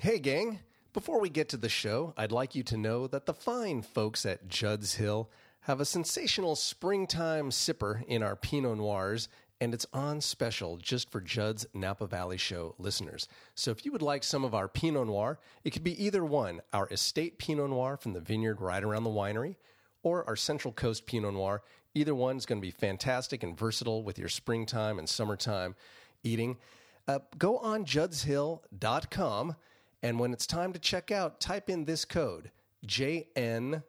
Hey, gang. Before we get to the show, I'd like you to know that the fine folks at Judd's Hill have a sensational springtime sipper in our Pinot Noirs, and it's on special just for Judd's Napa Valley Show listeners. So if you would like some of our Pinot Noir, it could be either one our estate Pinot Noir from the vineyard right around the winery, or our Central Coast Pinot Noir. Either one is going to be fantastic and versatile with your springtime and summertime eating. Uh, go on juddshill.com, and when it's time to check out, type in this code JNVS,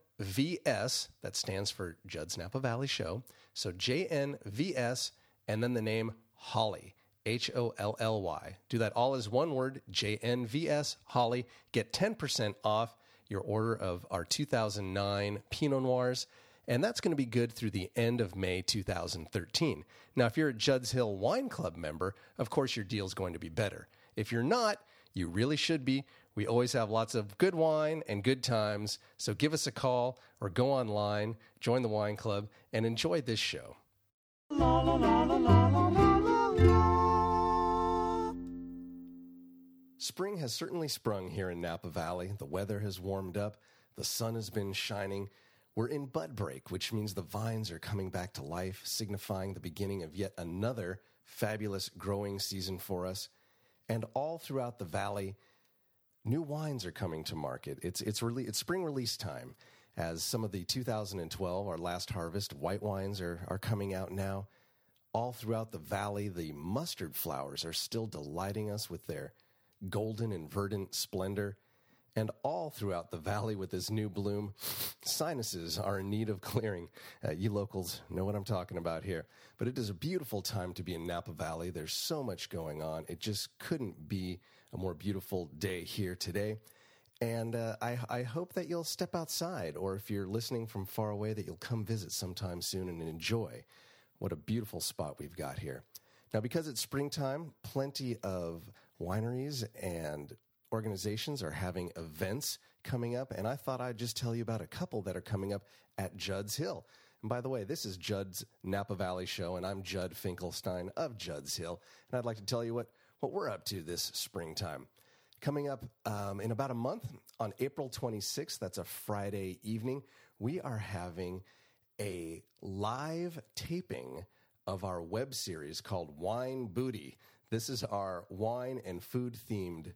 that stands for Judd's Napa Valley Show. So JNVS, and then the name Holly. H O L L Y. Do that all as one word, J N V S, Holly. Get 10% off your order of our 2009 Pinot Noirs, and that's going to be good through the end of May 2013. Now, if you're a Judd's Hill Wine Club member, of course your deal's going to be better. If you're not, you really should be. We always have lots of good wine and good times, so give us a call or go online, join the wine club, and enjoy this show. La, la, la, Spring has certainly sprung here in Napa Valley. The weather has warmed up, the sun has been shining. We're in bud break, which means the vines are coming back to life, signifying the beginning of yet another fabulous growing season for us. And all throughout the valley, new wines are coming to market. It's it's really it's spring release time, as some of the 2012, our last harvest, white wines are are coming out now. All throughout the valley, the mustard flowers are still delighting us with their golden and verdant splendor. And all throughout the valley with this new bloom, sinuses are in need of clearing. Uh, you locals know what I'm talking about here. But it is a beautiful time to be in Napa Valley. There's so much going on. It just couldn't be a more beautiful day here today. And uh, I, I hope that you'll step outside, or if you're listening from far away, that you'll come visit sometime soon and enjoy what a beautiful spot we've got here. Now, because it's springtime, plenty of wineries and organizations are having events coming up, and I thought I'd just tell you about a couple that are coming up at Judd's Hill. And by the way, this is Judd's Napa Valley Show, and I'm Judd Finkelstein of Judd's Hill, and I'd like to tell you what, what we're up to this springtime. Coming up um, in about a month, on April 26th, that's a Friday evening, we are having a live taping of our web series called Wine Booty. This is our wine and food themed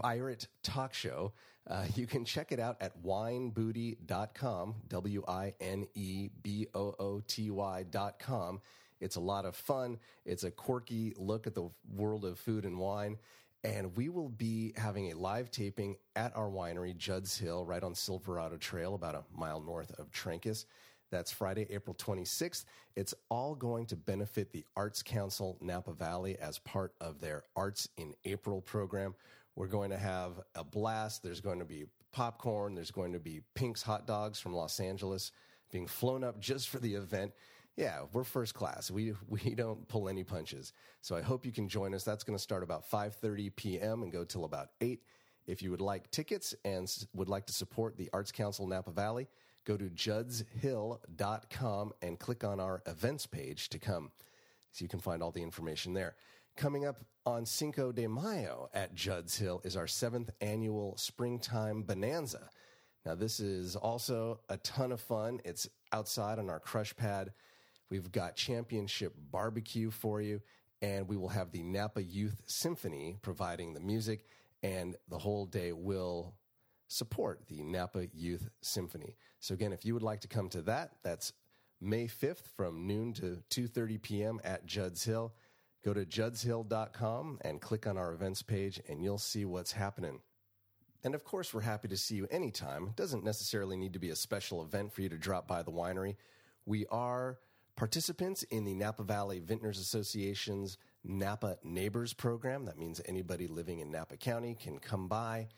pirate talk show. Uh, you can check it out at winebooty.com, W I N E B O O T Y.com. It's a lot of fun. It's a quirky look at the world of food and wine. And we will be having a live taping at our winery, Judd's Hill, right on Silverado Trail, about a mile north of Trancas. That's Friday, April 26th. It's all going to benefit the Arts Council Napa Valley as part of their Arts in April program. We're going to have a blast. There's going to be popcorn. There's going to be Pink's hot dogs from Los Angeles being flown up just for the event. Yeah, we're first class. We we don't pull any punches. So I hope you can join us. That's going to start about 5:30 p.m. and go till about 8. If you would like tickets and would like to support the Arts Council Napa Valley, go to juddshill.com and click on our events page to come. So you can find all the information there. Coming up on Cinco de Mayo at Judd's Hill is our seventh annual Springtime Bonanza. Now, this is also a ton of fun. It's outside on our crush pad. We've got championship barbecue for you, and we will have the Napa Youth Symphony providing the music, and the whole day will support the Napa Youth Symphony. So again, if you would like to come to that, that's May 5th from noon to 2:30 p.m. at Judd's Hill. Go to juddshill.com and click on our events page and you'll see what's happening. And of course, we're happy to see you anytime. It doesn't necessarily need to be a special event for you to drop by the winery. We are participants in the Napa Valley Vintners Association's Napa Neighbors program. That means anybody living in Napa County can come by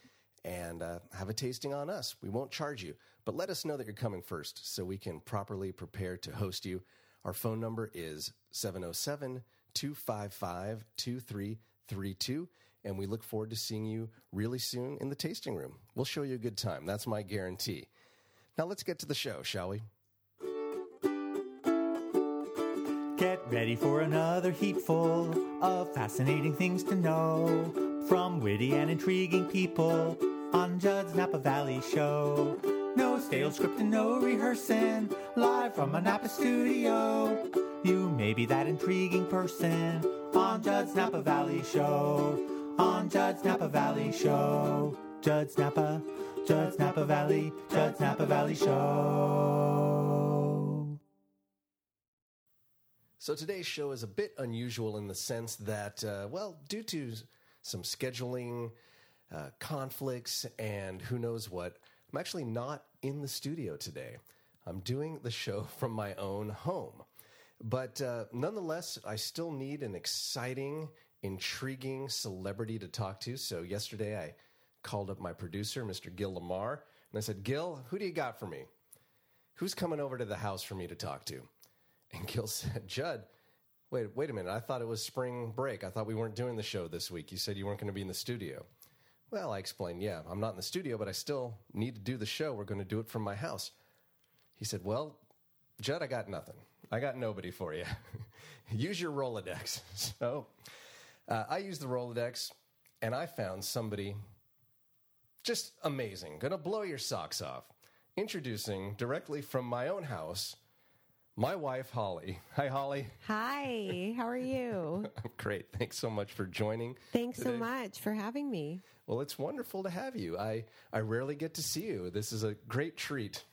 and uh, have a tasting on us. We won't charge you, but let us know that you're coming first so we can properly prepare to host you. Our phone number is 707 255 2332, and we look forward to seeing you really soon in the tasting room. We'll show you a good time. That's my guarantee. Now let's get to the show, shall we? Get ready for another heap full of fascinating things to know. from witty and intriguing people on Judd's Napa Valley Show. No stale script and no rehearsing, live from a Napa studio. You may be that intriguing person on Judd's Napa Valley Show. On Judd's Napa Valley Show. Judd's Napa, Judd's Napa Valley, Judd's Napa Valley Show. So today's show is a bit unusual in the sense that, uh, well, due to some scheduling uh, conflicts and who knows what, I'm actually not in the studio today. I'm doing the show from my own home. But uh, nonetheless, I still need an exciting, intriguing celebrity to talk to. So yesterday I called up my producer, Mr. Gil Lamar, and I said, Gil, who do you got for me? Who's coming over to the house for me to talk to? And Gil said, Judd, wait, wait a minute. I thought it was spring break. I thought we weren't doing the show this week. You said you weren't going to be in the studio. Well, I explained, yeah, I'm not in the studio, but I still need to do the show. We're going to do it from my house. He said, Well, Judd, I got nothing. I got nobody for you. Use your Rolodex. So uh, I used the Rolodex and I found somebody just amazing, gonna blow your socks off. Introducing directly from my own house, my wife, Holly. Hi, Holly. Hi, how are you? I'm great. Thanks so much for joining. Thanks so much for having me. Well, it's wonderful to have you. I, I rarely get to see you. This is a great treat.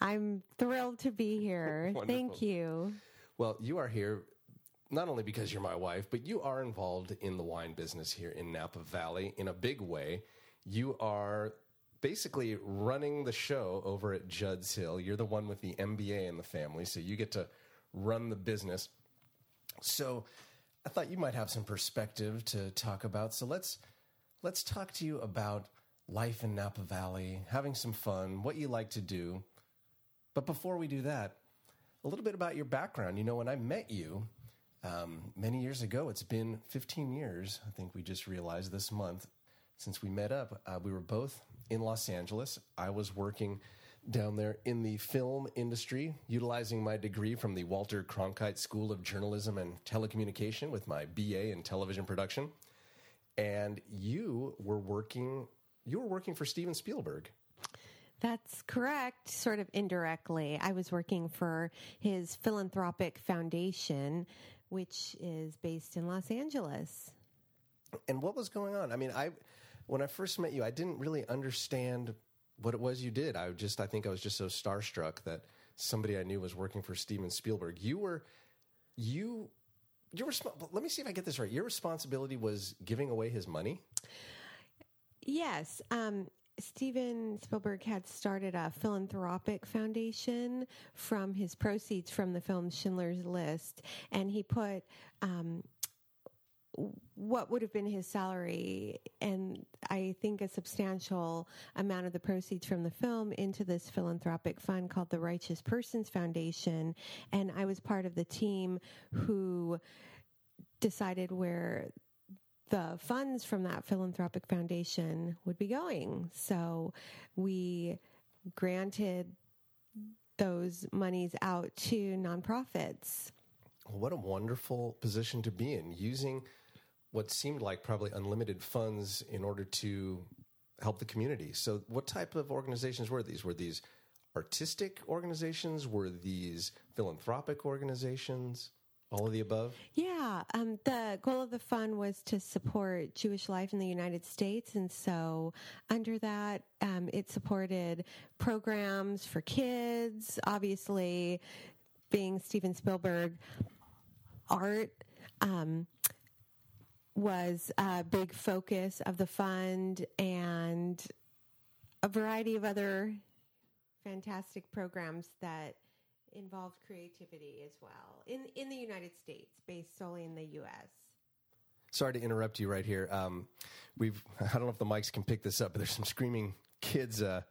I'm thrilled to be here. Thank you. Well, you are here not only because you're my wife, but you are involved in the wine business here in Napa Valley in a big way. You are basically running the show over at Judd's Hill. You're the one with the MBA in the family, so you get to run the business. So I thought you might have some perspective to talk about. So let's let's talk to you about life in Napa Valley, having some fun, what you like to do. But before we do that, a little bit about your background. You know, when I met you um, many years ago, it's been 15 years, I think we just realized this month, since we met up. Uh, we were both in Los Angeles. I was working down there in the film industry, utilizing my degree from the Walter Cronkite School of Journalism and Telecommunication with my BA in television production. And you were working you were working for Steven Spielberg. That's correct, sort of indirectly. I was working for his philanthropic foundation, which is based in Los Angeles. And what was going on? I mean, I when I first met you, I didn't really understand what it was you did. I just I think I was just so starstruck that somebody I knew was working for Steven Spielberg. You were you your resp- let me see if I get this right. Your responsibility was giving away his money? Yes. Um, Steven Spielberg had started a philanthropic foundation from his proceeds from the film Schindler's List, and he put um, what would have been his salary and I think a substantial amount of the proceeds from the film into this philanthropic fund called the Righteous Persons Foundation. And I was part of the team who decided where the funds from that philanthropic foundation would be going. So we granted those monies out to nonprofits. What a wonderful position to be in, using what seemed like probably unlimited funds in order to help the community. So, what type of organizations were these? Were these artistic organizations? Were these philanthropic organizations? All of the above? Yeah. Um, the goal of the fund was to support Jewish life in the United States. And so, under that, um, it supported programs for kids, obviously, being Steven Spielberg, art. Um, was a big focus of the fund and a variety of other fantastic programs that involved creativity as well in in the United States, based solely in the U.S. Sorry to interrupt you right here. Um, we've I don't know if the mics can pick this up, but there's some screaming kids uh,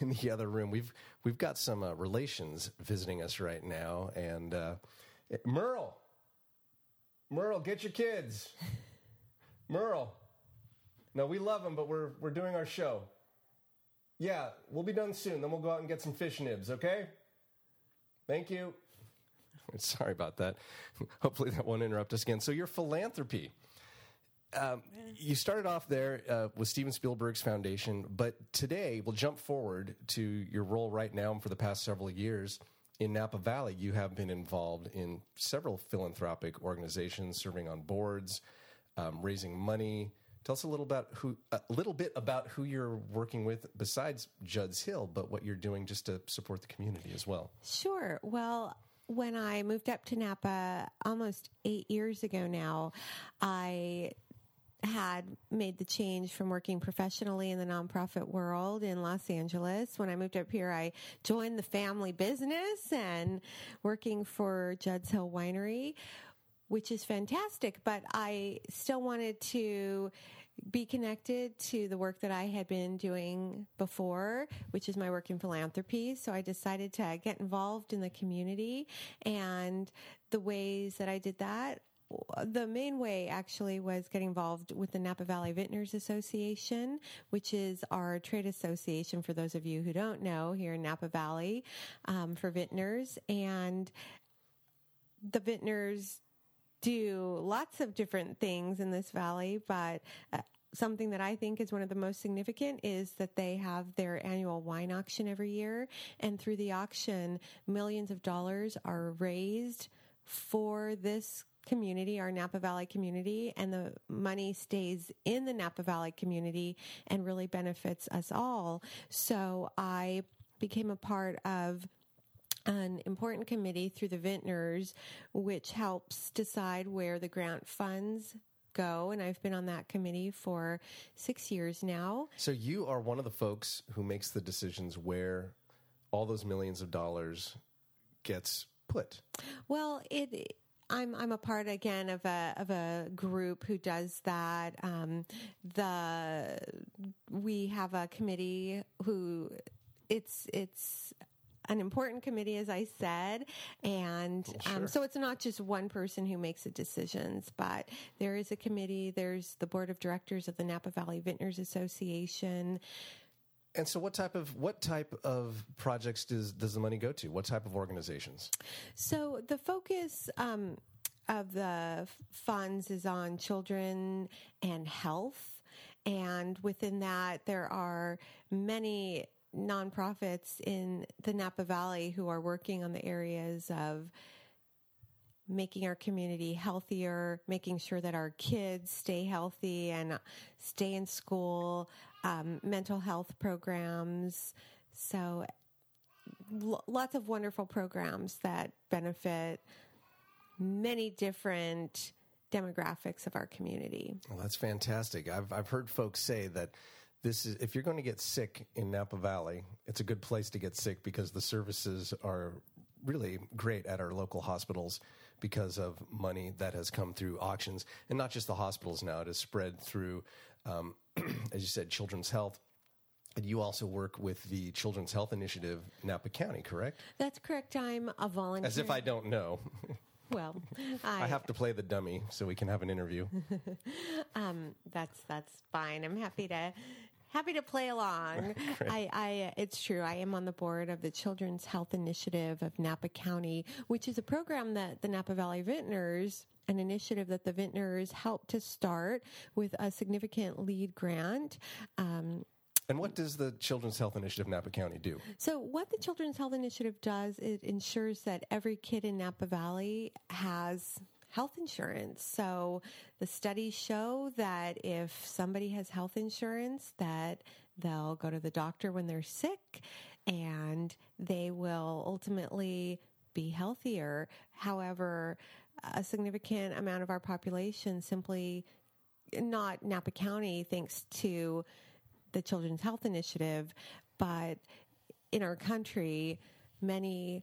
in the other room. We've we've got some uh, relations visiting us right now, and uh, Merle, Merle, get your kids. Merle. No, we love him, but we're we're doing our show. Yeah, we'll be done soon. Then we'll go out and get some fish nibs, okay? Thank you. Sorry about that. Hopefully that won't interrupt us again. So your philanthropy. um, you started off there uh, with Steven Spielberg's foundation, but today we'll jump forward to your role right now and for the past several years in Napa Valley. You have been involved in several philanthropic organizations, serving on boards, um, raising money. Tell us a little about who, a little bit about who you're working with besides Judd's Hill, but what you're doing just to support the community as well. Sure. Well, when I moved up to Napa almost eight years ago now, I had made the change from working professionally in the nonprofit world in Los Angeles. When I moved up here, I joined the family business and working for Judd's Hill Winery, which is fantastic, but I still wanted to be connected to the work that I had been doing before, which is my work in philanthropy. So I decided to get involved in the community and the ways that I did that the main way actually was getting involved with the Napa Valley Vintners Association, which is our trade association for those of you who don't know here in Napa Valley um, for vintners. And the vintners do lots of different things in this valley, but uh, something that I think is one of the most significant is that they have their annual wine auction every year. And through the auction, millions of dollars are raised for this community, our Napa Valley community, and the money stays in the Napa Valley community and really benefits us all. So I became a part of an important committee through the vintners, which helps decide where the grant funds go. And I've been on that committee for six years now. So you are one of the folks who makes the decisions where all those millions of dollars gets put. Well, it I'm I'm a part again of a of a group who does that. Um, the we have a committee who it's it's an important committee, as I said, and sure. um, so it's not just one person who makes the decisions, but there is a committee. There's the board of directors of the Napa Valley Vintners Association. And so, what type of what type of projects does does the money go to? What type of organizations? So the focus um, of the funds is on children and health, and within that, there are many nonprofits in the Napa Valley who are working on the areas of making our community healthier, making sure that our kids stay healthy and stay in school, um, mental health programs. So, l- lots of wonderful programs that benefit many different demographics of our community. Well, that's fantastic. I've, I've heard folks say that this is if you're going to get sick in Napa Valley, it's a good place to get sick because the services are really great at our local hospitals because of money that has come through auctions. And not just the hospitals now it has spread through um, as you said children's health. And you also work with the children's health initiative napa county correct? That's correct. I'm a volunteer. As if i don't know. Well I, I, have to play the dummy so we can have an interview. Um, that's that's fine. I'm happy to happy to play along. I, I, it's true. I am on the board of the Children's Health Initiative of Napa County, which is a program that the Napa Valley Vintners an initiative that the Vintners helped to start with a significant lead grant. Um, and what does the Children's Health Initiative Napa County do? So, what the Children's Health Initiative does, it ensures that every kid in Napa Valley has health insurance. So the studies show that if somebody has health insurance, that they'll go to the doctor when they're sick and they will ultimately be healthier. However, a significant amount of our population simply not Napa County thanks to the Children's Health Initiative, but in our country, many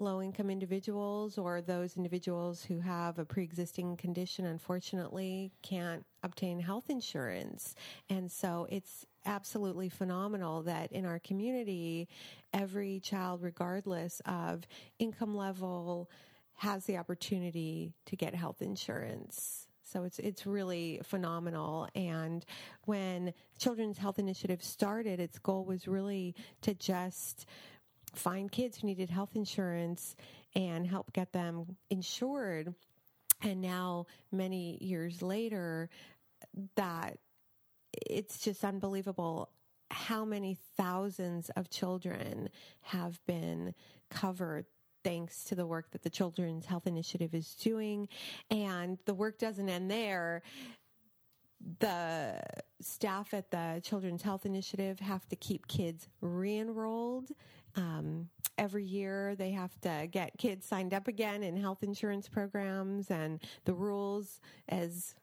low income individuals or those individuals who have a pre existing condition, unfortunately, can't obtain health insurance. And so it's absolutely phenomenal that in our community, every child, regardless of income level, has the opportunity to get health insurance. So it's it's really phenomenal. And when Children's Health Initiative started, its goal was really to just find kids who needed health insurance and help get them insured. And now, many years later, that it's just unbelievable how many thousands of children have been covered thanks to the work that the Children's Health Initiative is doing. And the work doesn't end there. The staff at the Children's Health Initiative have to keep kids re enrolled. Um, every year, they have to get kids signed up again in health insurance programs, and the rules, as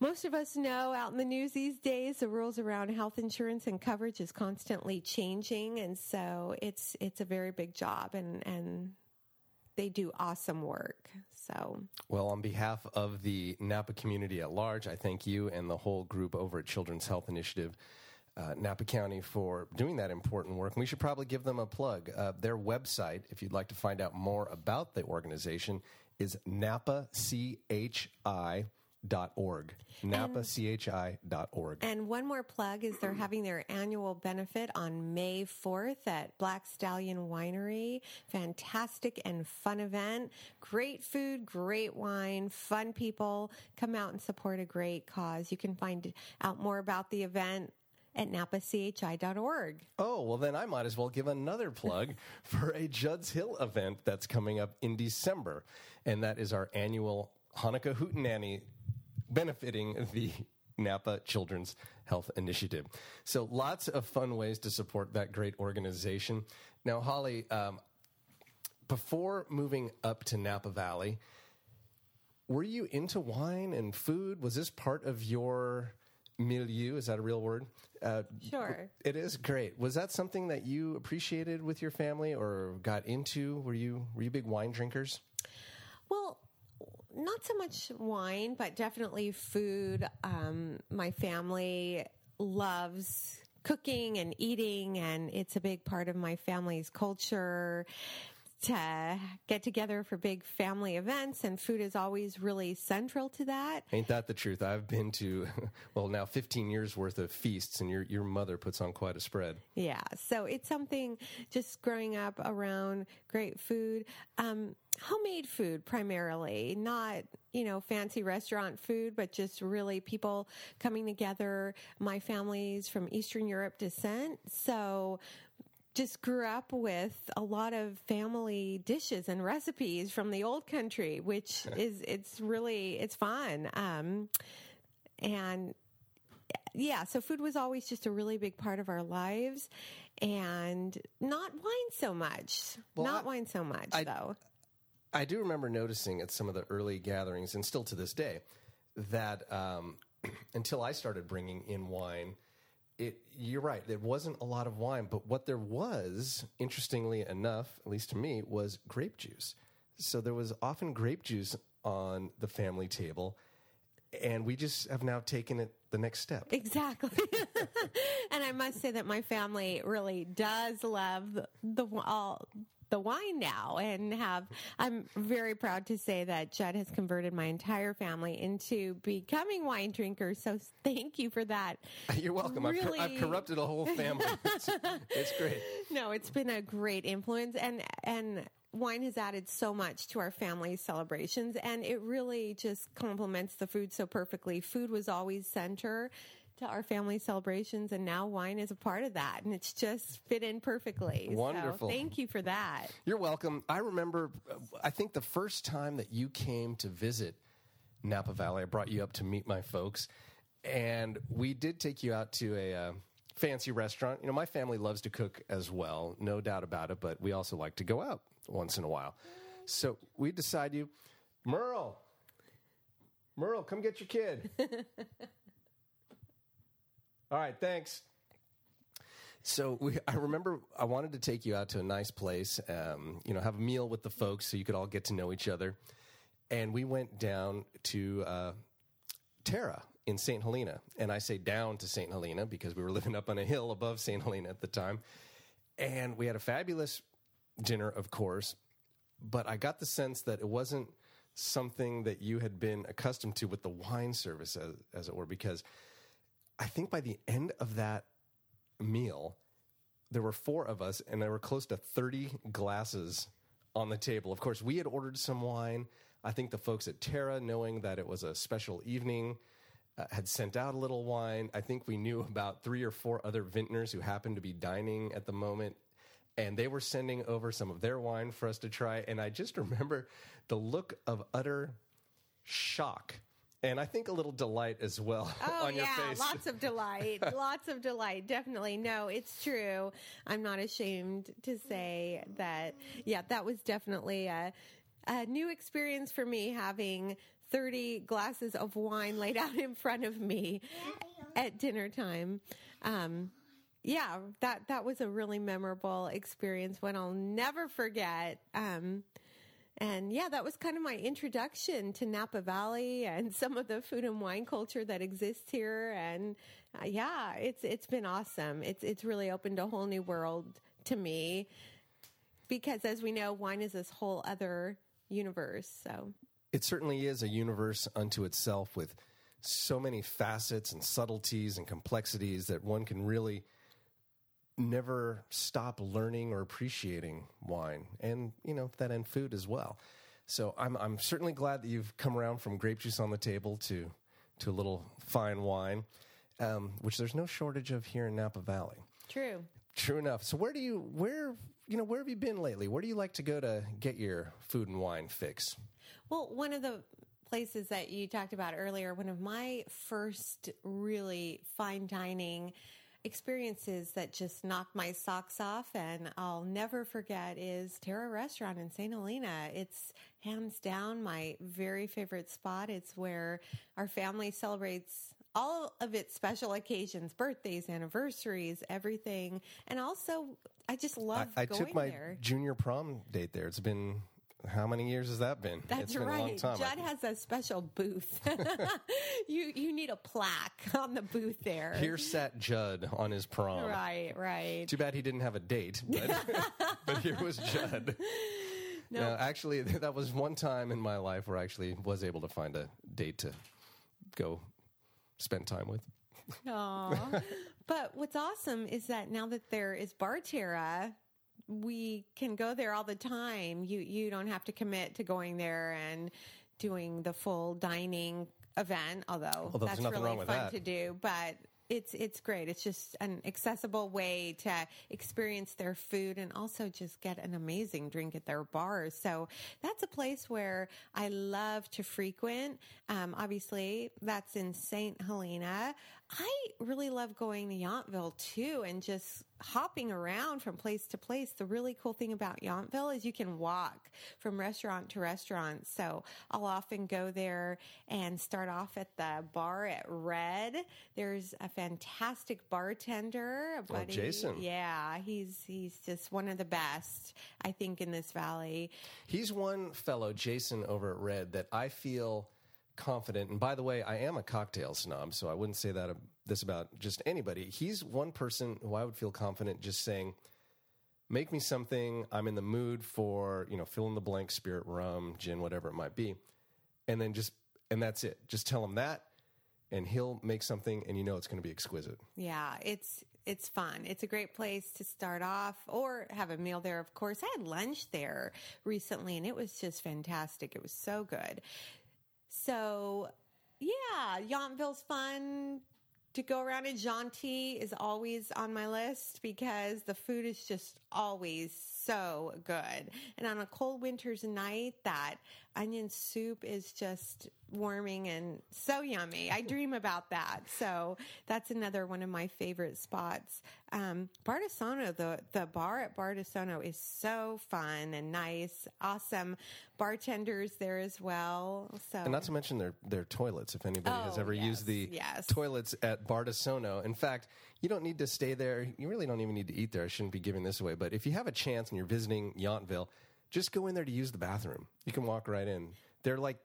most of us know out in the news these days, the rules around health insurance and coverage is constantly changing, and so it's it's a very big job, and and they do awesome work. So, well, on behalf of the Napa community at large, I thank you and the whole group over at Children's Health Initiative. Uh, Napa County for doing that important work. And we should probably give them a plug. Uh, their website, if you'd like to find out more about the organization, is napachi dot org. Napachi.org and one more plug is they're having their annual benefit on may 4th at black stallion winery. Fantastic and fun event. Great food great wine fun people. Come out and support a great cause. You can find out more about the event at napachi.org. Oh, well, then I might as well give another plug for a Judd's Hill event that's coming up in December. And that is our annual Hanukkah Hootenanny benefiting the Napa Children's Health Initiative. So lots of fun ways to support that great organization. Now, Holly, um, before moving up to Napa Valley, were you into wine and food? Was this part of your milieu? Is that a real word? Uh, sure. It is great. Was that something that you appreciated with your family or got into? Were you were you big wine drinkers? Well, not so much wine, but definitely food. Um, my family loves cooking and eating, and it's a big part of my family's culture to get together for big family events, and food is always really central to that. Ain't that the truth? I've been to, well, now 15 years worth of feasts, and your, your mother puts on quite a spread. Yeah, so it's something just growing up around great food. Um, homemade food primarily, not, you know, fancy restaurant food, but just really people coming together. My family's from Eastern Europe descent, so just grew up with a lot of family dishes and recipes from the old country, which is it's really it's fun. Um, and yeah, so food was always just a really big part of our lives, and not wine so much. Well, not I, wine so much I, though. I do remember noticing at some of the early gatherings, and still to this day, that um, until I started bringing in wine it, you're right. There wasn't a lot of wine, but what there was, interestingly enough, at least to me, was grape juice. So there was often grape juice on the family table, and we just have now taken it the next step. Exactly. and I must say that my family really does love the, all the wine now and have I'm very proud to say that Judd has converted my entire family into becoming wine drinkers. So thank you for that. You're welcome. Really... I've, I've, corrupted a whole family. it's, it's great. No, it's been a great influence and and wine has added so much to our family celebrations and it really just complements the food so perfectly. Food was always center to our family celebrations, and now wine is a part of that, and it's just fit in perfectly. Wonderful. So thank you for that. You're welcome. I remember, I think the first time that you came to visit Napa Valley, I brought you up to meet my folks, and we did take you out to a. Uh, fancy restaurant. You know, my family loves to cook as well, no doubt about it, but we also like to go out once in a while. So we decide you, Merle, Merle, come get your kid. All right, thanks. So we, I remember I wanted to take you out to a nice place, um, you know, have a meal with the folks so you could all get to know each other. And we went down to uh, Terra in St. Helena. And I say down to St. Helena because we were living up on a hill above St. Helena at the time. And we had a fabulous dinner, of course, but I got the sense that it wasn't something that you had been accustomed to with the wine service, as, as it were, because – I think by the end of that meal, there were four of us, and there were close to 30 glasses on the table. Of course, we had ordered some wine. I think the folks at Terra, knowing that it was a special evening, uh, had sent out a little wine. I think we knew about three or four other vintners who happened to be dining at the moment. And they were sending over some of their wine for us to try. And I just remember the look of utter shock and I think a little delight as well oh, on your yeah, face. Lots of delight. lots of delight. Definitely. No, it's true. I'm not ashamed to say that. Yeah, that was definitely a, a new experience for me having 30 glasses of wine laid out in front of me at dinner time. Um, yeah, that that was a really memorable experience, one I'll never forget. Um, and yeah, that was kind of my introduction to Napa Valley and some of the food and wine culture that exists here. And uh, yeah, it's it's been awesome. It's it's really opened a whole new world to me because, as we know, wine is this whole other universe. So it certainly is a universe unto itself with so many facets and subtleties and complexities that one can really never stop learning or appreciating wine and you know that and food as well. So i'm i'm certainly glad that you've come around from grape juice on the table to to a little fine wine um, which there's no shortage of here in napa valley. True. True enough. So where do you where you know where have you been lately? Where do you like to go to get your food and wine fix? Well one of the places that you talked about earlier one of my first really fine dining experiences that just knocked my socks off and I'll never forget is Terra Restaurant in St. Helena. It's hands down my very favorite spot. It's where our family celebrates all of its special occasions, birthdays, anniversaries, everything. And also I just love I, I took my there. junior prom date there. It's been how many years has that been? That's it's been right. a long time. Judd has a special booth. you you need a plaque on the booth there. Here sat Judd on his prom. Right, right. Too bad he didn't have a date, but, but here was Judd. No. No, actually, that was one time in my life where I actually was able to find a date to go spend time with. Aw. but what's awesome is that now that there is Barterra, we can go there all the time. You you don't have to commit to going there and doing the full dining event, although, Although that's really fun that. to do. But it's it's great. It's just an accessible way to experience their food and also just get an amazing drink at their bars. So that's a place where I love to frequent. Um, obviously, that's in St. Helena. I really love going to Yountville too and just hopping around from place to place. The really cool thing about Yountville is you can walk from restaurant to restaurant. So I'll often go there and start off at the bar at Redd. There's a fantastic bartender, a oh, buddy. Jason. Yeah, he's he's just one of the best, I think, in this valley. He's one fellow, Jason, over at Redd, that I feel confident. And by the way, I am a cocktail snob, so I wouldn't say that uh, this about just anybody. He's one person who I would feel confident just saying, "Make me something. I'm in the mood for you know fill in the blank, spirit, rum, gin, whatever it might be," and then just and that's it. Just tell him that, and he'll make something, and you know it's going to be exquisite. Yeah, it's it's fun. It's a great place to start off or have a meal there, of course. I had lunch there recently and it was just fantastic. It was so good. So, yeah, Yountville's fun to go around and Jeanty is always on my list because the food is just always so good. And on a cold winter's night, that onion soup is just warming and so yummy. I dream about that. So that's another one of my favorite spots. Um, Bardessono, the, the bar at Bardessono is so fun and nice. Awesome bartenders there as well. So And not to mention their their toilets. If anybody has Oh, ever yes, used the yes. toilets at Bardessono, in fact, you don't need to stay there. You really don't even need to eat there. I shouldn't be giving this away, but if you have a chance and you're visiting Yountville, just go in there to use the bathroom. You can walk right in. They're like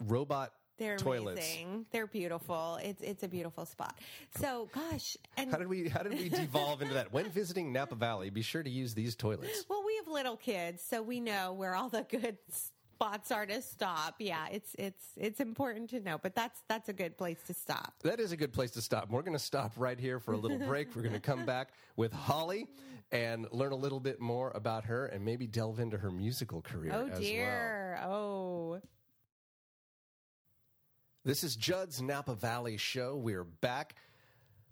robot they're toilets. amazing. They're beautiful. It's it's a beautiful spot. So gosh, and How did we how did we devolve into that? When visiting Napa Valley, be sure to use these toilets. well, we have little kids, so we know where all the good spots are to stop. Yeah, it's it's it's important to know, but that's that's a good place to stop. That is a good place to stop. We're going to stop right here for a little break. We're going to come back with Holly and learn a little bit more about her and maybe delve into her musical career Oh as well. dear. Oh. This is Judd's Napa Valley Show. We're back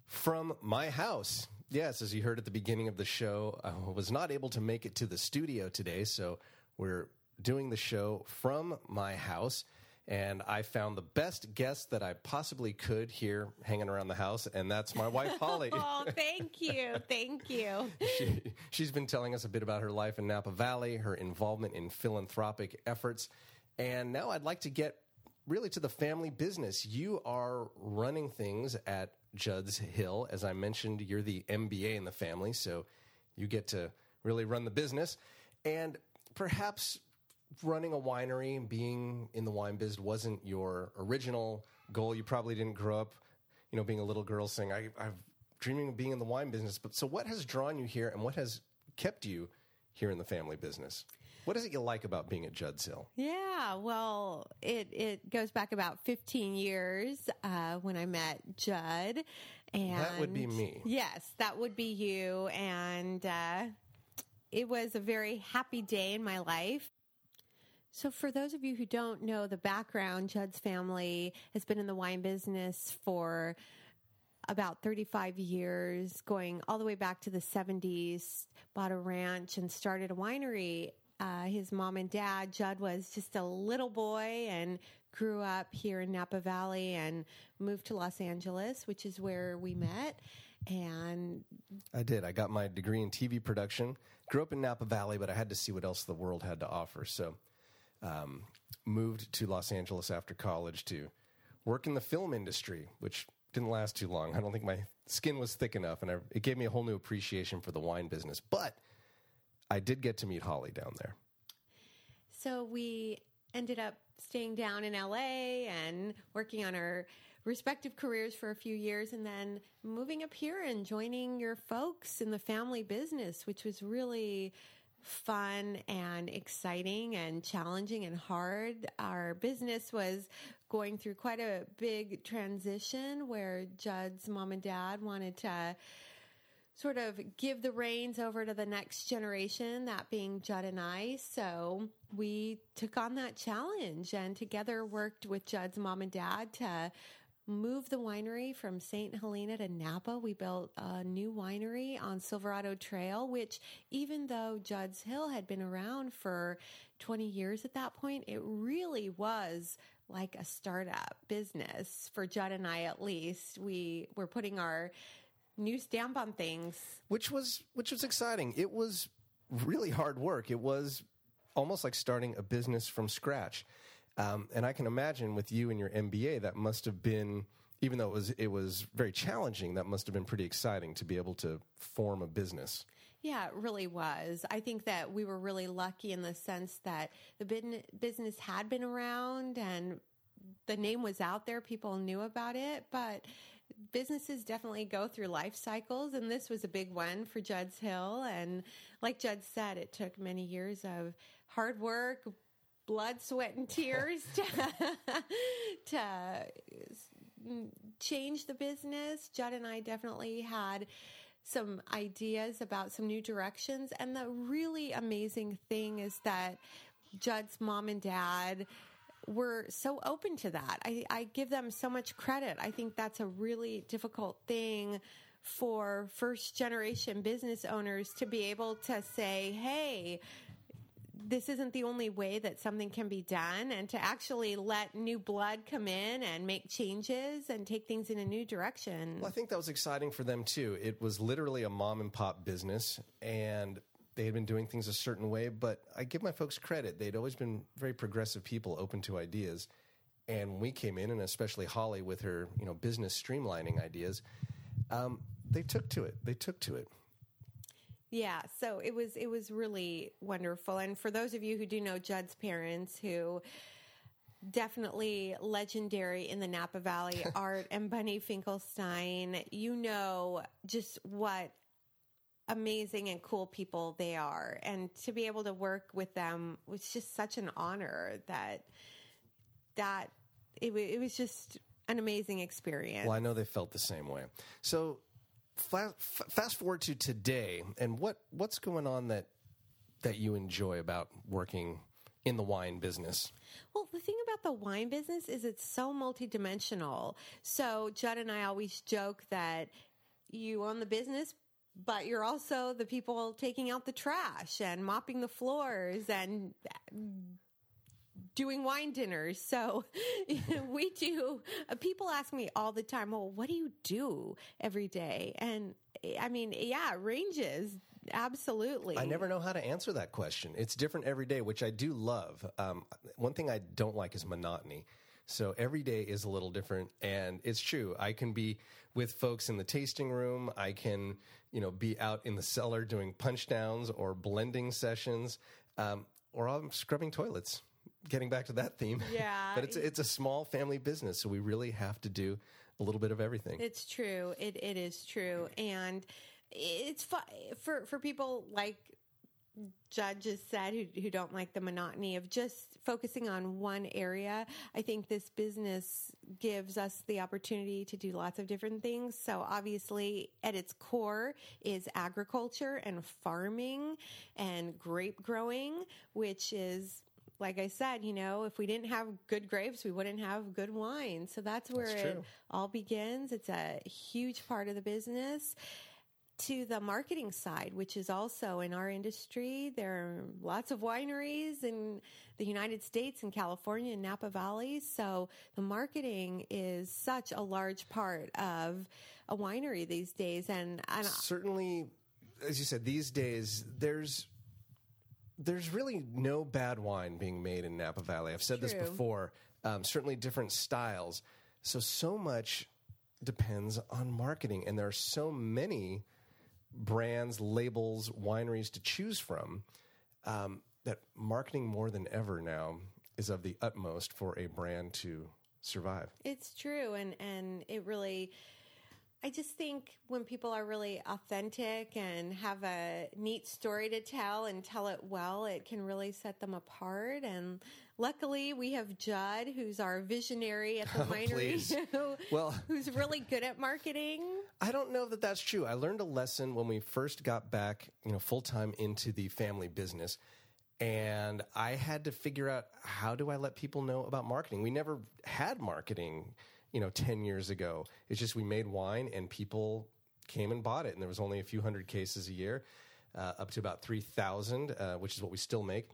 from my house. Yes, as you heard at the beginning of the show, I was not able to make it to the studio today, so we're doing the show from my house. And I found the best guest that I possibly could here hanging around the house, and that's my wife, Holly. oh, thank you. Thank you. she, she's been telling us a bit about her life in Napa Valley, her involvement in philanthropic efforts. And now I'd like to get really to the family business. You are running things at Judd's Hill. As I mentioned, you're the MBA in the family, so you get to really run the business. And perhaps running a winery and being in the wine biz wasn't your original goal. You probably didn't grow up, you know, being a little girl saying, I, I'm dreaming of being in the wine business. But so what has drawn you here and what has kept you here in the family business? What is it you like about being at Judd's Hill? Yeah, well, it it goes back about 15 years uh, when I met Judd, and That would be me. Yes, that would be you, and uh, it was a very happy day in my life. So, for those of you who don't know the background, Judd's family has been in the wine business for about 35 years, going all the way back to the 70s, bought a ranch and started a winery. Uh, his mom and dad, Judd was just a little boy and grew up here in Napa Valley and moved to Los Angeles, which is where we met. And I did. I got my degree in TV production. Grew up in Napa Valley, but I had to see what else the world had to offer. So, um, moved to Los Angeles after college to work in the film industry, which didn't last too long. I don't think my skin was thick enough, and I, it gave me a whole new appreciation for the wine business. But I did get to meet Holly down there. So we ended up staying down in LA and working on our respective careers for a few years and then moving up here and joining your folks in the family business, which was really fun and exciting and challenging and hard. Our business was going through quite a big transition where Judd's mom and dad wanted to sort of give the reins over to the next generation, that being Judd and I. So we took on that challenge and together worked with Judd's mom and dad to move the winery from St. Helena to Napa. We built a new winery on Silverado Trail, which even though Judd's Hill had been around for 20 years at that point, it really was like a startup business for Judd and I at least. We were putting our new stamp on things. which was which was exciting. It was really hard work. It was almost like starting a business from scratch. Um, and I can imagine with you and your MBA, that must have been, even though it was it was very challenging, that must have been pretty exciting to be able to form a business. Yeah, it really was. I think that we were really lucky in the sense that the business had been around and the name was out there. People knew about it, but businesses definitely go through life cycles. And this was a big one for Judd's Hill. And like Judd said, it took many years of hard work, blood, sweat, and tears to, to change the business. Judd and I definitely had some ideas about some new directions. And the really amazing thing is that Judd's mom and dad were so open to that. I, I give them so much credit. I think that's a really difficult thing for first generation business owners to be able to say, hey, this isn't the only way that something can be done and to actually let new blood come in and make changes and take things in a new direction. Well, I think that was exciting for them too. It was literally a mom and pop business, and they had been doing things a certain way. But I give my folks credit; they'd always been very progressive people, open to ideas. And we came in, and especially Holly with her, you know, business streamlining ideas. Um, they took to it. They took to it. Yeah, so it was it was really wonderful. And for those of you who do know Judd's parents who definitely legendary in the Napa Valley, Art and Bunny Finkelstein, you know just what amazing and cool people they are. And to be able to work with them was just such an honor that that it, it was just an amazing experience. Well, I know they felt the same way. So, fast forward to today, and what what's going on that that you enjoy about working in the wine business? Well, the thing about the wine business is it's so multidimensional. So Judd and I always joke that you own the business, but you're also the people taking out the trash and mopping the floors and doing wine dinners. So we do. uh, People ask me all the time, "Well, what do you do every day?" And I mean, yeah, ranges absolutely. I never know how to answer that question. It's different every day, which I do love. Um, one thing I don't like is monotony. So every day is a little different, and it's true. I can be with folks in the tasting room. I can, you know, be out in the cellar doing punch downs or blending sessions, um, or I'm scrubbing toilets. Getting back to that theme, Yeah. but it's it's a small family business, so we really have to do a little bit of everything. It's true. It it is true, and it's fu- for for people like Judd just said who who don't like the monotony of just focusing on one area. I think this business gives us the opportunity to do lots of different things. So obviously, at its core is agriculture and farming and grape growing, which is like I said, you know, if we didn't have good grapes, we wouldn't have good wine. So that's where That's it all begins. It's a huge part of the business. To the marketing side, which is also in our industry, there are lots of wineries in the United States and California and Napa Valley. So the marketing is such a large part of a winery these days. And, and certainly as you said these days there's there's really no bad wine being made in napa valley. I've said this before um, certainly different styles. So so much depends on marketing and there are so many brands labels wineries to choose from um, that marketing more than ever now is of the utmost for a brand to survive. It's true, and and it really. I just think when people are really authentic and have a neat story to tell and tell it well, it can really set them apart. And luckily, we have Judd, who's our visionary at the oh, winery, Oh, who, Well- who's really good at marketing. I don't know that that's true. I learned a lesson when we first got back, you know, full time into the family business, and I had to figure out how do I let people know about marketing. We never had marketing, you know, ten years ago. It's just we made wine and people came and bought it, and there was only a few hundred cases a year, uh, up to about three thousand, uh, which is what we still make.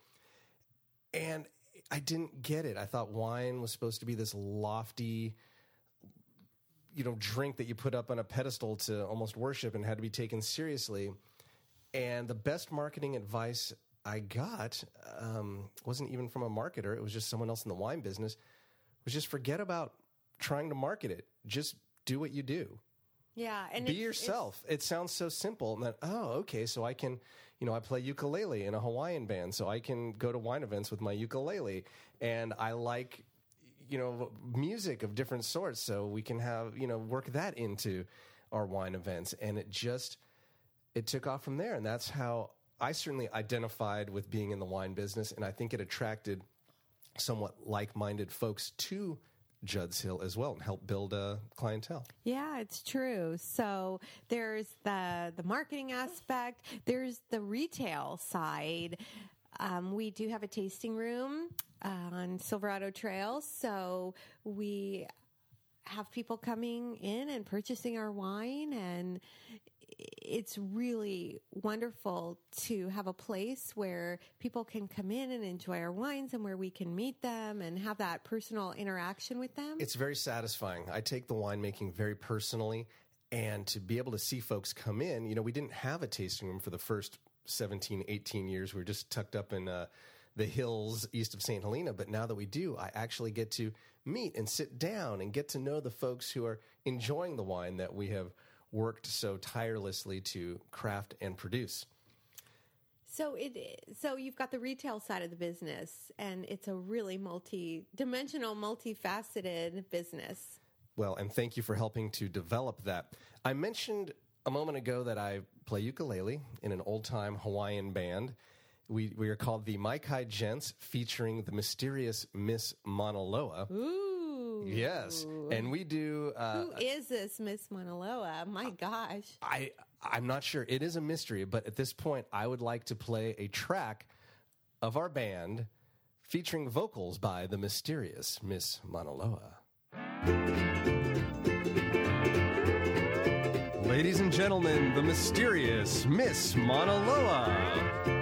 And I didn't get it. I thought wine was supposed to be this lofty you know drink that you put up on a pedestal to almost worship and had to be taken seriously. And the best marketing advice I got um, wasn't even from a marketer; it was just someone else in the wine business. Was just forget about trying to market it. Just do what you do. Yeah, and Be it's- yourself. It sounds so simple. And then, oh, okay, so I can, you know, I play ukulele in a Hawaiian band, so I can go to wine events with my ukulele, and I like, you know, music of different sorts, so we can have, you know, work that into our wine events, and it just, it took off from there, and that's how I certainly identified with being in the wine business, and I think it attracted somewhat like-minded folks to Judd's Hill as well, and help build a clientele. Yeah, it's true. So there's the the marketing aspect. There's the retail side. Um, we do have a tasting room uh, on Silverado Trail, so we have people coming in and purchasing our wine and it's really wonderful to have a place where people can come in and enjoy our wines and where we can meet them and have that personal interaction with them. It's very satisfying. I take the winemaking very personally, and to be able to see folks come in, you know, we didn't have a tasting room for the first 17, 18 years. We were just tucked up in uh, the hills east of St. Helena. But now that we do, I actually get to meet and sit down and get to know the folks who are enjoying the wine that we have worked so tirelessly to craft and produce. So it so you've got the retail side of the business and it's a really multi-dimensional, multifaceted business. Well, and thank you for helping to develop that. I mentioned a moment ago that I play ukulele in an old time Hawaiian band. We, we are called the Maikai Gents, featuring the mysterious Miss Mauna Loa. Ooh. Yes, and we do. Uh, Who is this Miss Mauna Loa? My gosh. I I'm not sure. It is a mystery, but at this point, I would like to play a track of our band featuring vocals by the mysterious Miss Mauna Loa. Ladies and gentlemen, the mysterious Miss Mauna Loa.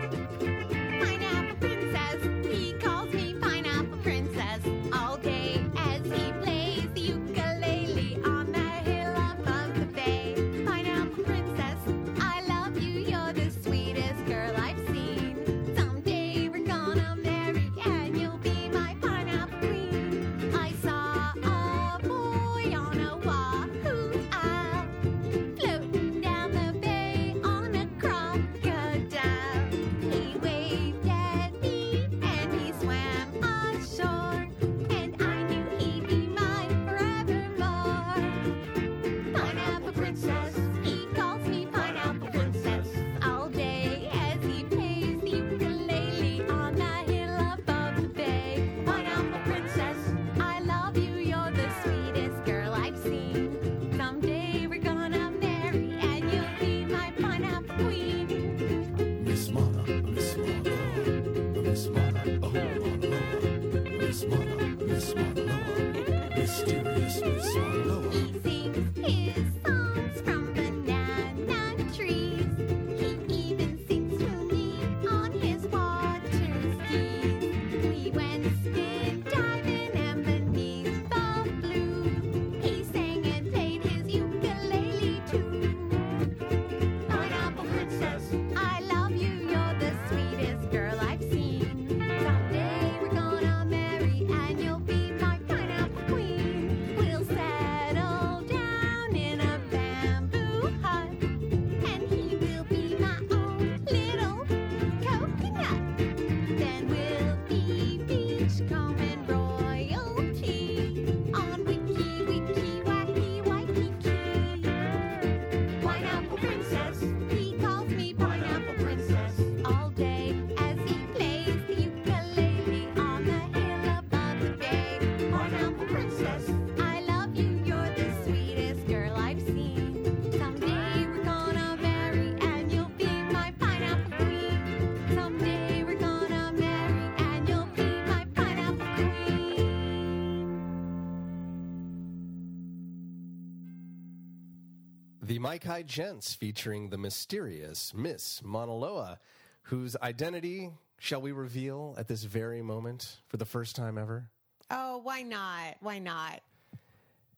The Mai Kai Gents featuring the mysterious Miss Mauna whose identity shall we reveal at this very moment for the first time ever? Oh, why not? Why not?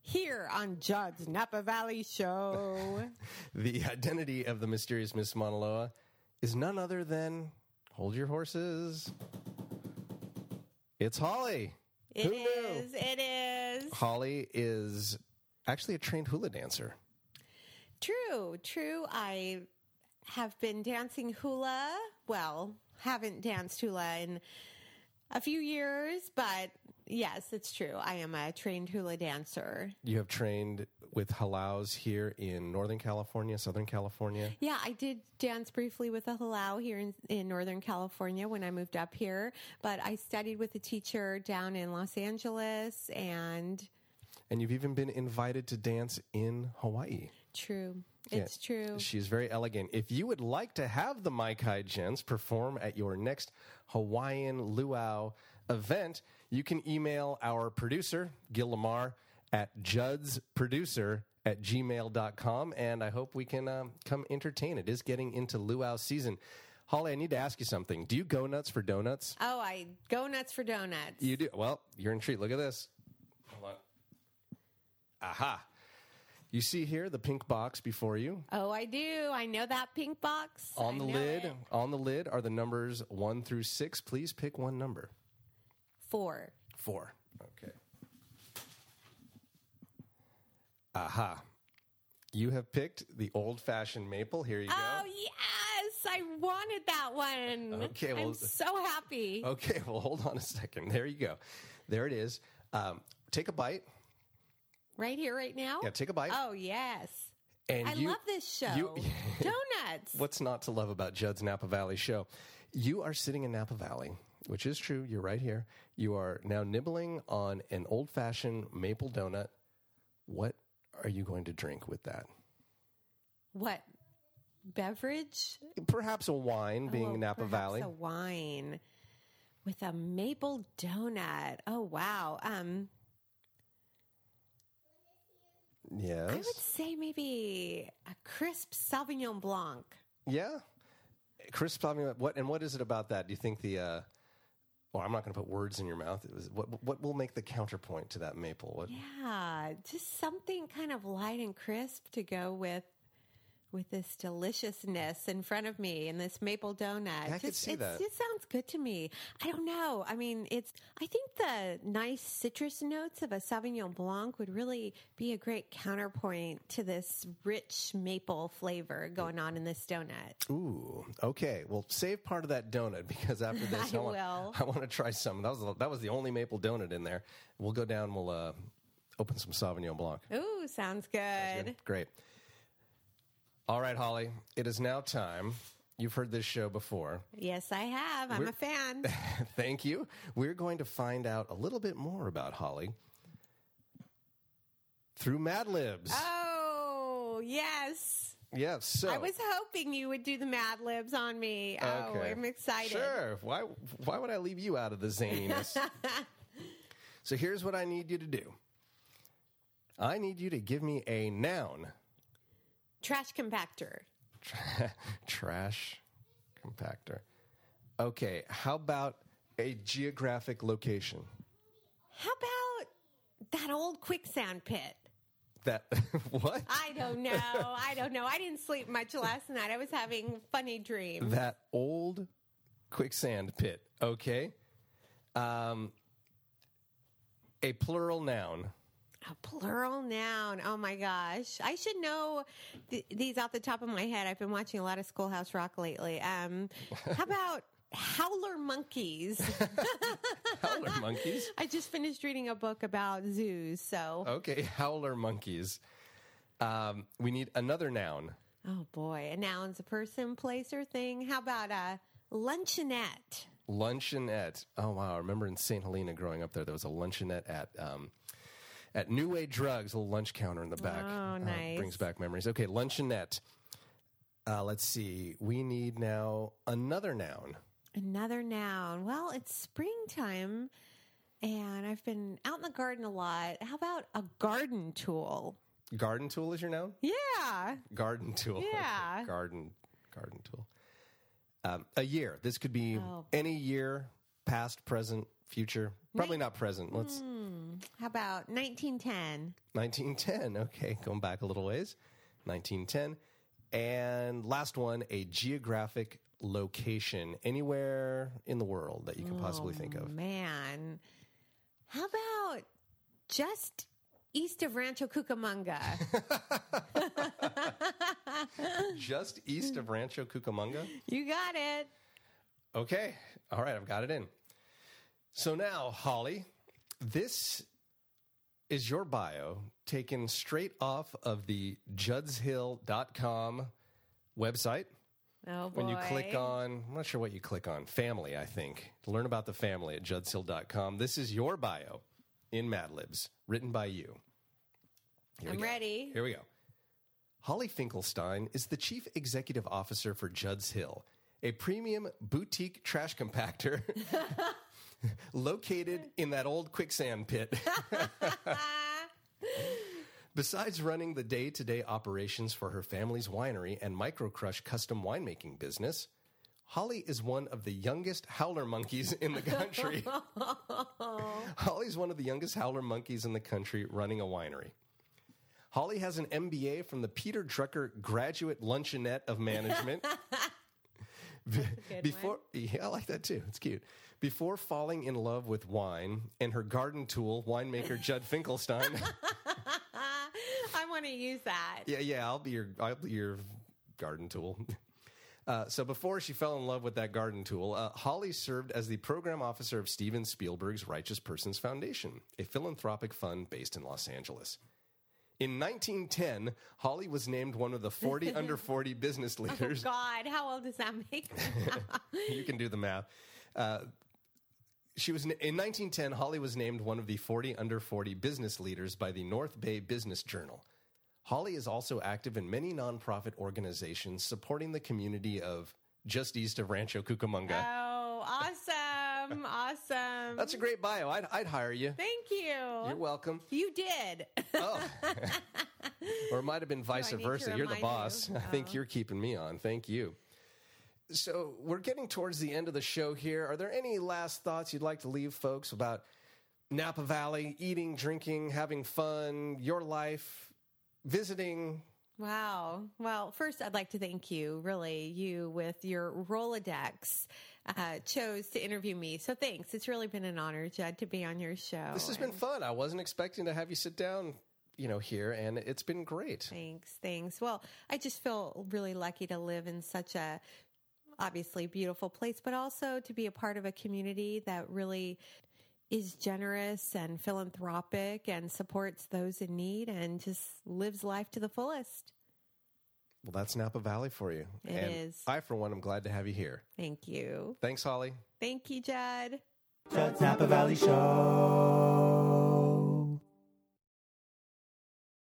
Here on Judd's Napa Valley Show. The identity of the mysterious Miss Mauna is none other than hold your horses. It's Holly. It Who knew? It is. Holly is actually a trained hula dancer. True, true. I have been dancing hula. Well, haven't danced hula in a few years, but yes, it's true. I am a trained hula dancer. You have trained with halaus here in Northern California, Southern California. Yeah, I did dance briefly with a halau here in, in Northern California when I moved up here, but I studied with a teacher down in Los Angeles and And you've even been invited to dance in Hawaii. True. Yeah, It's true. She's very elegant. If you would like to have the Mai Kai Gents perform at your next Hawaiian luau event, you can email our producer, Gil Lamar, at judsproducer at gmail.com. And I hope we can um, come entertain. It is getting into luau season. Holly, I need to ask you something. Do you go nuts for donuts? Oh, I go nuts for donuts. You do. Well, you're in treat. Look at this. Hold on. Aha. You see here the pink box before you. Oh, I do. I know that pink box. On the lid, it. on the lid are the numbers one through six. Please pick one number. Four. Four. Okay. Aha. You have picked the old fashioned maple. Here you Oh go. Oh, yes, I wanted that one. Okay, well- I'm so happy. Okay, well, hold on a second. There you go. There it is. Um, take a bite. Right here, right now. Yeah, take a bite. Oh yes, And I you- love this show. you- Donuts. What's not to love about Judd's Napa Valley show? You are sitting in Napa Valley, which is true. You're right here. You are now nibbling on an old fashioned maple donut. What are you going to drink with that? What beverage? Perhaps a wine, being Oh, Napa Valley. A wine. with a maple donut. Oh wow. Um, Yes. I would say maybe a crisp Sauvignon Blanc. Yeah. Crisp Sauvignon. What and what is it about that? Do you think the? Uh, well, I'm not going to put words in your mouth. It was, what what will make the counterpoint to that maple? What? Yeah, just something kind of light and crisp to go with with this deliciousness in front of me and this maple donut. I could see that. It sounds good to me. I don't know. I mean, it's. I think the nice citrus notes of a Sauvignon Blanc would really be a great counterpoint to this rich maple flavor going on in this donut. Ooh. Okay. Well, save part of that donut because after this, I want, will. I want to try some. That was the, that was the only maple donut in there. We'll go down. We'll uh, open some Sauvignon Blanc. Ooh, sounds good. Good. Great. All right, Holly. It is now time. You've heard this show before. Yes, I have. I'm We're- a fan. Thank you. We're going to find out a little bit more about Holly through Mad Libs. oh, yes. yes. So I was hoping you would do the Mad Libs on me. Oh, Okay. I'm excited. Sure. Why? Why would I leave you out of the zaniness? so here's what I need you to do. I need you to give me a noun. Trash compactor. Trash compactor. Okay. How about a geographic location? How about that old quicksand pit? That what? I don't know. I don't know. I didn't sleep much last night. I was having funny dreams. that old quicksand pit. Okay. Um, a plural noun. A plural noun. Oh my gosh. I should know th- these off the top of my head. I've been watching a lot of Schoolhouse Rock lately. Um, how about howler monkeys? Howler monkeys. I just finished reading a book about zoos, so Okay, howler monkeys. Um, we need another noun. oh boy, a noun's a person, place, or thing. How about a luncheonette? Luncheonette. Oh wow! I remember in St. Helena growing up there, there was a luncheonette at um, at New Way Drugs, a little lunch counter in the back. Oh, Uh, brings back memories. Okay, luncheonette. Uh, let's see. We need now another noun. Another noun. Well, it's springtime, and I've been out in the garden a lot. How about a garden tool? Garden tool is your noun. Yeah. Garden tool. Okay, Yeah. Garden garden tool. Um, a year. This could be Oh. any year, past, present, future. Probably not present. Let's hmm. How about 1910? 1910. Okay, going back a little ways. 1910. And last one, a geographic location anywhere in the world that you can possibly think of. Oh, man. How about just east of Rancho Cucamonga? Just east of Rancho Cucamonga. you got it. Okay. All right, I've got it in. So now, Holly, this is your bio taken straight off of the juddshill.com website. Oh, boy. When you click on, I'm not sure what you click on, family, I think, to learn about the family at juddshill.com. This is your bio in Mad Libs, written by you. Here I'm ready. Here we go. Holly Finkelstein is the chief executive officer for Judd's Hill, a premium boutique trash compactor located in that old quicksand pit. Besides running the day to day operations for her family's winery and microcrush custom winemaking business, Holly is one of the youngest howler monkeys in the country. Holly's one of the youngest howler monkeys in the country running a winery. Holly has an MBA from the Peter Drucker Graduate Luncheonette of Management. Before, yeah, I like that too. It's cute. Before falling in love with wine and her garden tool, winemaker Judd Finkelstein. I want to use that. Yeah, yeah, I'll be your I'll be your garden tool. Uh, so before she fell in love with that garden tool, uh, Holly served as the program officer of Steven Spielberg's Righteous Persons Foundation, a philanthropic fund based in Los Angeles. In 1910, Holly was named one of the 40 under 40 business Oh, leaders. God, how old does that make me? you can do the math. Uh, she was in 1910. Holly was named one of the 40 under 40 business leaders by the North Bay Business Journal. Holly is also active in many nonprofit organizations supporting the community of just east of Rancho Cucamonga. oh, awesome. Awesome. Awesome. That's a great bio. I'd, I'd hire you. Thank you. You're welcome. You did. Oh. or it might have been vice to versa. You're the boss. you? I think Oh. you're keeping me on. Thank you. So we're getting towards the end of the show here. Are there any last thoughts you'd like to leave folks about Napa Valley, eating, drinking, having fun, your life, visiting? Wow. Well, first, I'd like to thank you. Really, you with your Rolodex uh, chose to interview me. So thanks. It's really been an honor, Judd, to be on your show. This has been fun. I wasn't expecting to have you sit down, you know, here, and it's been great. Thanks. Thanks. Well, I just feel really lucky to live in such a obviously beautiful place, but also to be a part of a community that really is generous and philanthropic and supports those in need and just lives life to the fullest. Well, that's Napa Valley for you. It and is. I, for one, am glad to have you here. Thank you. Thanks, Holly. Thank you, Judd. Judd's Napa Valley Show.